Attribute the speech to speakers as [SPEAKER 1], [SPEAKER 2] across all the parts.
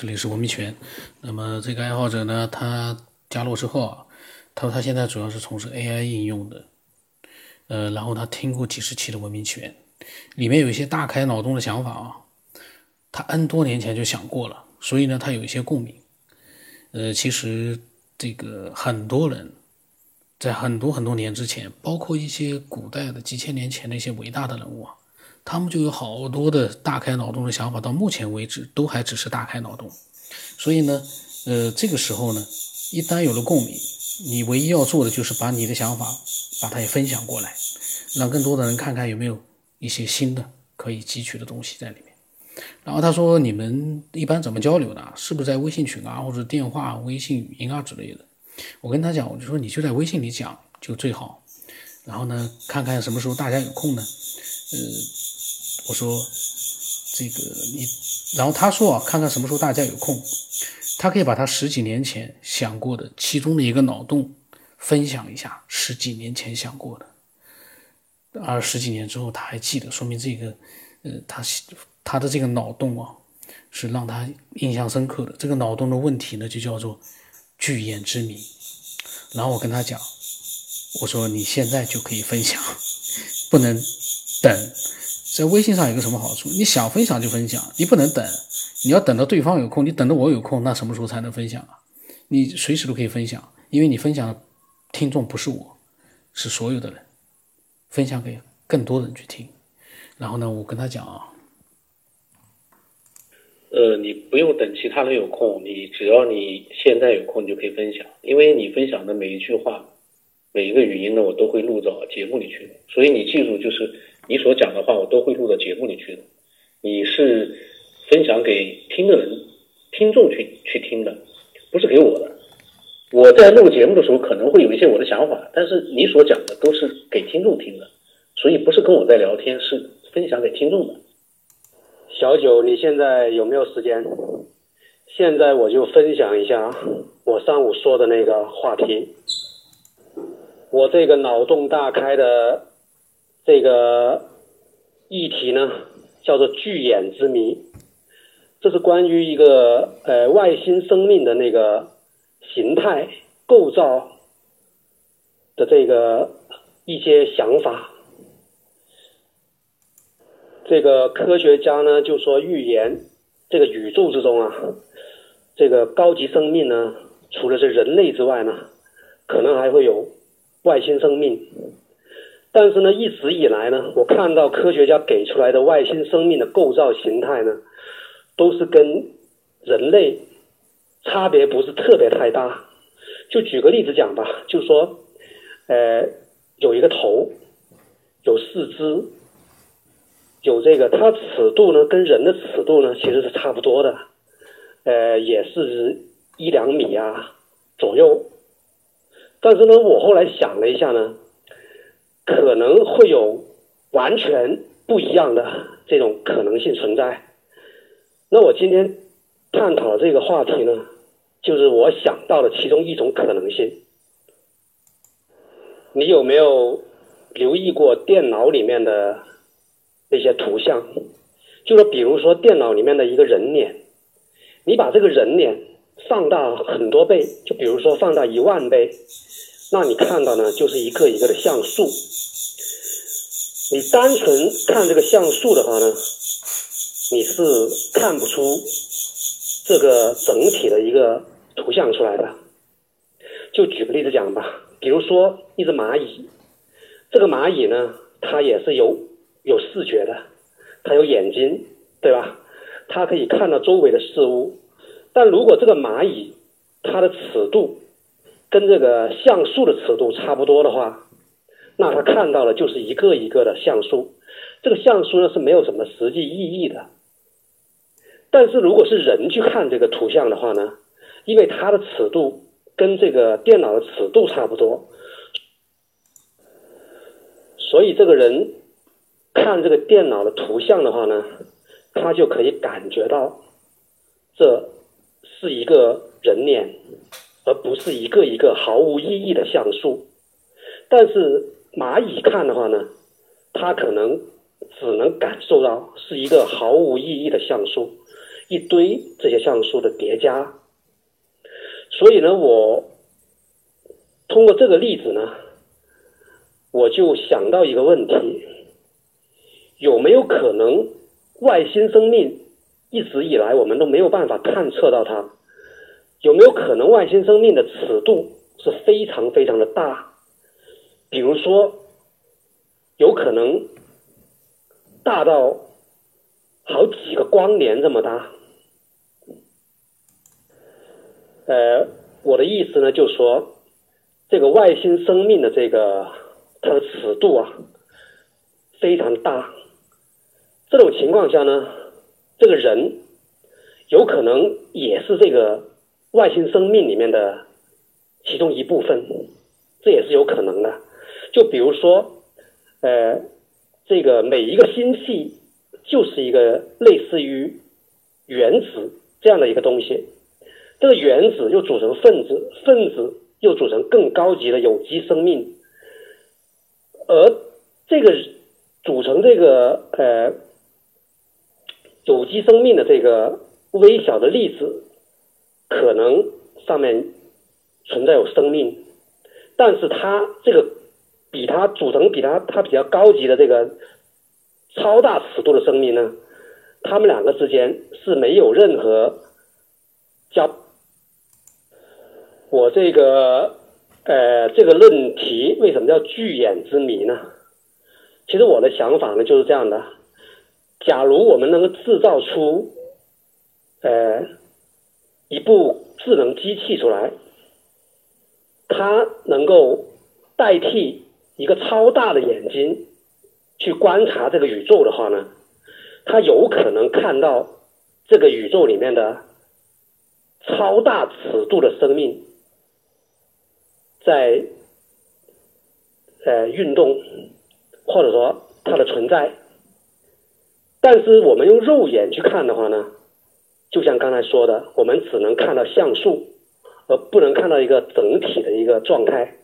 [SPEAKER 1] 这里是文明泉。那么这个爱好者呢，他加入之后啊，他说他现在主要是从事 AI 应用的。呃，然后他听过几十期的文明泉，里面有一些大开脑洞的想法啊，他 N 多年前就想过了，所以呢，他有一些共鸣。呃，其实这个很多人在很多很多年之前，包括一些古代的几千年前的一些伟大的人物啊。他们就有好多的大开脑洞的想法，到目前为止都还只是大开脑洞。所以呢，呃，这个时候呢，一旦有了共鸣，你唯一要做的就是把你的想法把它也分享过来，让更多的人看看有没有一些新的可以汲取的东西在里面。然后他说：“你们一般怎么交流呢？是不是在微信群啊，或者电话、微信语音啊之类的？”我跟他讲，我就说你就在微信里讲就最好。然后呢，看看什么时候大家有空呢？呃。我说，这个你，然后他说啊，看看什么时候大家有空，他可以把他十几年前想过的其中的一个脑洞分享一下，十几年前想过的，而十几年之后他还记得，说明这个，呃，他他的这个脑洞啊，是让他印象深刻的。这个脑洞的问题呢，就叫做巨眼之谜。然后我跟他讲，我说你现在就可以分享，不能等。在微信上有个什么好处？你想分享就分享，你不能等，你要等到对方有空，你等到我有空，那什么时候才能分享啊？你随时都可以分享，因为你分享的听众不是我，是所有的人，分享给更多人去听。然后呢，我跟他讲啊，
[SPEAKER 2] 呃，你不用等其他人有空，你只要你现在有空，你就可以分享，因为你分享的每一句话，每一个语音呢，我都会录到节目里去的，所以你记住就是。你所讲的话，我都会录到节目里去的。你是分享给听的人、听众去去听的，不是给我的。我在录节目的时候可能会有一些我的想法，但是你所讲的都是给听众听的，所以不是跟我在聊天，是分享给听众的。
[SPEAKER 3] 小九，你现在有没有时间？现在我就分享一下我上午说的那个话题。我这个脑洞大开的。这个议题呢，叫做巨眼之谜，这是关于一个呃外星生命的那个形态构造的这个一些想法。这个科学家呢就说预言，这个宇宙之中啊，这个高级生命呢，除了是人类之外呢，可能还会有外星生命。但是呢，一直以来呢，我看到科学家给出来的外星生命的构造形态呢，都是跟人类差别不是特别太大。就举个例子讲吧，就说，呃，有一个头，有四肢，有这个，它尺度呢跟人的尺度呢其实是差不多的，呃，也是一两米啊左右。但是呢，我后来想了一下呢。可能会有完全不一样的这种可能性存在。那我今天探讨的这个话题呢，就是我想到的其中一种可能性。你有没有留意过电脑里面的那些图像？就是比如说电脑里面的一个人脸，你把这个人脸放大很多倍，就比如说放大一万倍。那你看到呢，就是一个一个的像素。你单纯看这个像素的话呢，你是看不出这个整体的一个图像出来的。就举个例子讲吧，比如说一只蚂蚁，这个蚂蚁呢，它也是有有视觉的，它有眼睛，对吧？它可以看到周围的事物。但如果这个蚂蚁它的尺度，跟这个像素的尺度差不多的话，那他看到的就是一个一个的像素，这个像素呢是没有什么实际意义的。但是如果是人去看这个图像的话呢，因为它的尺度跟这个电脑的尺度差不多，所以这个人看这个电脑的图像的话呢，他就可以感觉到这是一个人脸。而不是一个一个毫无意义的像素，但是蚂蚁看的话呢，它可能只能感受到是一个毫无意义的像素，一堆这些像素的叠加。所以呢，我通过这个例子呢，我就想到一个问题：有没有可能外星生命一直以来我们都没有办法探测到它？有没有可能外星生命的尺度是非常非常的大？比如说，有可能大到好几个光年这么大。呃，我的意思呢，就是说，这个外星生命的这个它的尺度啊非常大。这种情况下呢，这个人有可能也是这个。外星生命里面的其中一部分，这也是有可能的。就比如说，呃，这个每一个星系就是一个类似于原子这样的一个东西，这个原子又组成分子，分子又组成更高级的有机生命，而这个组成这个呃有机生命的这个微小的粒子。可能上面存在有生命，但是它这个比它组成比它它比较高级的这个超大尺度的生命呢，它们两个之间是没有任何交。我这个呃这个论题为什么叫巨眼之谜呢？其实我的想法呢就是这样的：假如我们能够制造出呃。一部智能机器出来，它能够代替一个超大的眼睛去观察这个宇宙的话呢，它有可能看到这个宇宙里面的超大尺度的生命在呃运动，或者说它的存在。但是我们用肉眼去看的话呢？就像刚才说的，我们只能看到像素，而不能看到一个整体的一个状态。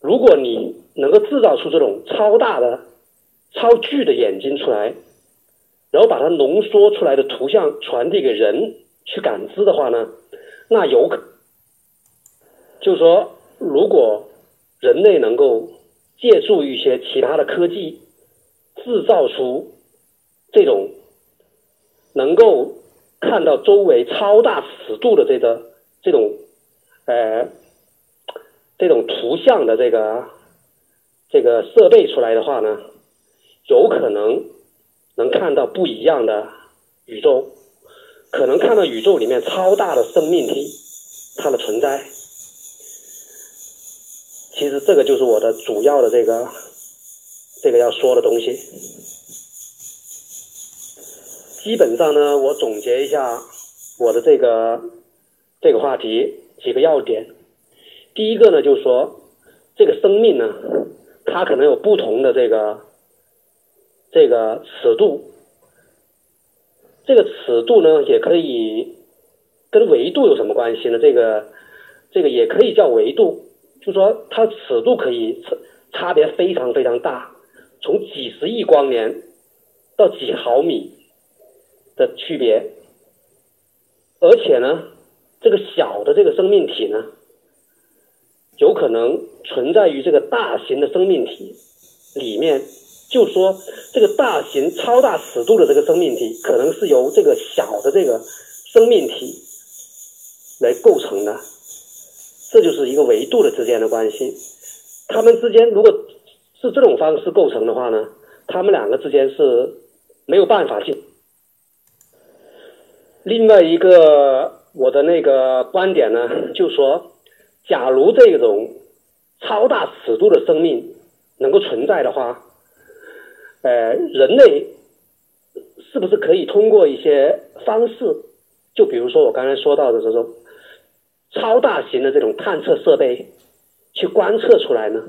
[SPEAKER 3] 如果你能够制造出这种超大的、超巨的眼睛出来，然后把它浓缩出来的图像传递给人去感知的话呢，那有可，就是说，如果人类能够借助一些其他的科技，制造出这种能够。看到周围超大尺度的这个这种呃这种图像的这个这个设备出来的话呢，有可能能看到不一样的宇宙，可能看到宇宙里面超大的生命体它的存在。其实这个就是我的主要的这个这个要说的东西。基本上呢，我总结一下我的这个这个话题几个要点。第一个呢，就是说这个生命呢，它可能有不同的这个这个尺度。这个尺度呢，也可以跟维度有什么关系呢？这个这个也可以叫维度，就说它尺度可以差别非常非常大，从几十亿光年到几毫米。的区别，而且呢，这个小的这个生命体呢，有可能存在于这个大型的生命体里面。就说这个大型超大尺度的这个生命体，可能是由这个小的这个生命体来构成的。这就是一个维度的之间的关系。它们之间如果是这种方式构成的话呢，它们两个之间是没有办法进。另外一个我的那个观点呢，就说，假如这种超大尺度的生命能够存在的话，呃，人类是不是可以通过一些方式，就比如说我刚才说到的这种超大型的这种探测设备，去观测出来呢？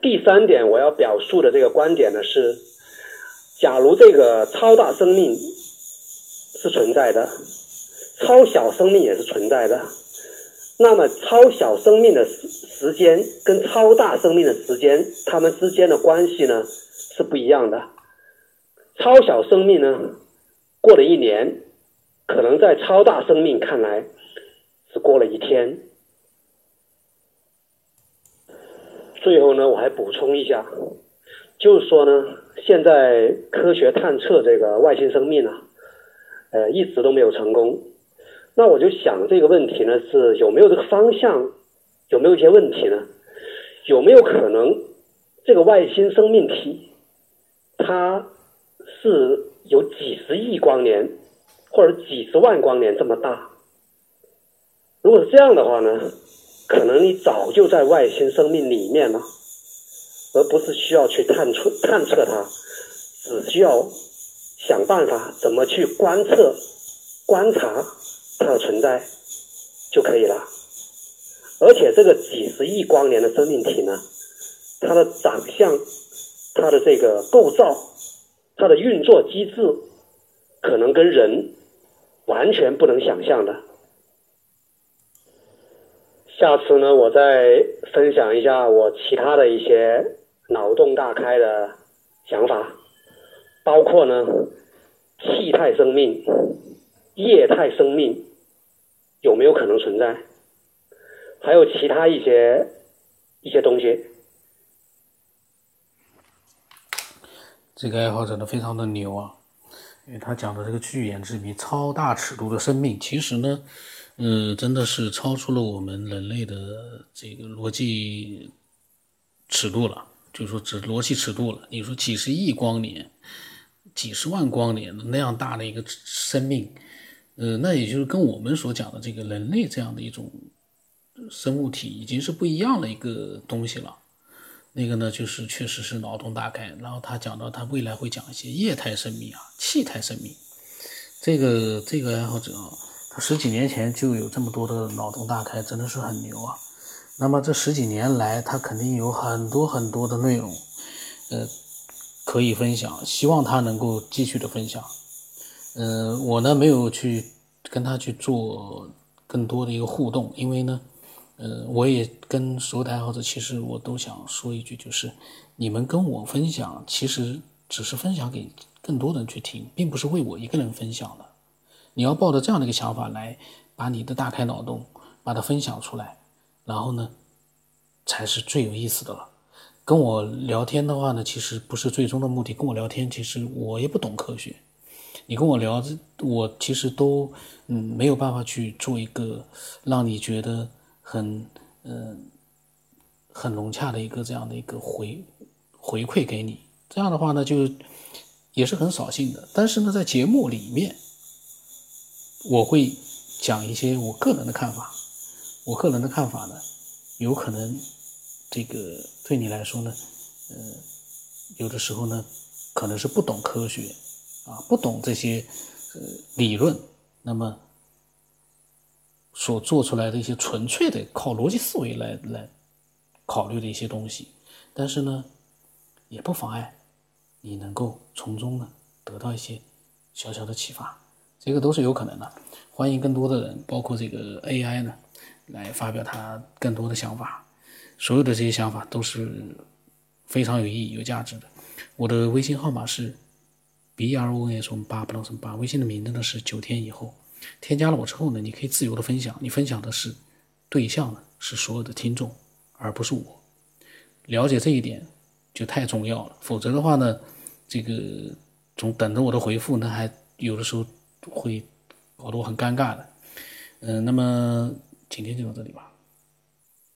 [SPEAKER 3] 第三点我要表述的这个观点呢是。假如这个超大生命是存在的，超小生命也是存在的，那么超小生命的时时间跟超大生命的时间，它们之间的关系呢是不一样的。超小生命呢，过了一年，可能在超大生命看来，只过了一天。最后呢，我还补充一下，就是说呢，现在科学探测这个外星生命啊，呃，一直都没有成功。那我就想这个问题呢，是有没有这个方向，有没有一些问题呢？有没有可能这个外星生命体，它是有几十亿光年或者几十万光年这么大？如果是这样的话呢？可能你早就在外星生命里面了，而不是需要去探测探测它，只需要想办法怎么去观测、观察它的存在就可以了。而且这个几十亿光年的生命体呢，它的长相、它的这个构造、它的运作机制，可能跟人完全不能想象的。下次呢，我再分享一下我其他的一些脑洞大开的想法，包括呢，气态生命、液态生命有没有可能存在？还有其他一些一些东西。
[SPEAKER 1] 这个爱好者呢，非常的牛啊，因为他讲的这个巨眼之谜、超大尺度的生命，其实呢。嗯，真的是超出了我们人类的这个逻辑尺度了，就是说，指逻辑尺度了。你说几十亿光年、几十万光年的那样大的一个生命，呃，那也就是跟我们所讲的这个人类这样的一种生物体，已经是不一样的一个东西了。那个呢，就是确实是脑洞大开。然后他讲到，他未来会讲一些液态生命啊、气态生命。这个这个爱好者啊。十几年前就有这么多的脑洞大开，真的是很牛啊！那么这十几年来，他肯定有很多很多的内容，呃，可以分享。希望他能够继续的分享。嗯，我呢没有去跟他去做更多的一个互动，因为呢，呃，我也跟所有的爱好者，其实我都想说一句，就是你们跟我分享，其实只是分享给更多人去听，并不是为我一个人分享的。你要抱着这样的一个想法来，把你的大开脑洞把它分享出来，然后呢，才是最有意思的了。跟我聊天的话呢，其实不是最终的目的。跟我聊天，其实我也不懂科学。你跟我聊，我其实都嗯没有办法去做一个让你觉得很嗯很融洽的一个这样的一个回回馈给你。这样的话呢，就也是很扫兴的。但是呢，在节目里面。我会讲一些我个人的看法，我个人的看法呢，有可能这个对你来说呢，呃，有的时候呢，可能是不懂科学啊，不懂这些呃理论，那么所做出来的一些纯粹的靠逻辑思维来来考虑的一些东西，但是呢，也不妨碍你能够从中呢得到一些小小的启发。这个都是有可能的，欢迎更多的人，包括这个 AI 呢，来发表他更多的想法。所有的这些想法都是非常有意义、有价值的。我的微信号码是 b r o n s 八不能什么八，微信的名字呢是九天以后。添加了我之后呢，你可以自由的分享，你分享的是对象呢是所有的听众，而不是我。了解这一点就太重要了，否则的话呢，这个总等着我的回复，那还有的时候。会搞得我很尴尬的，嗯，那么今天就到这里吧。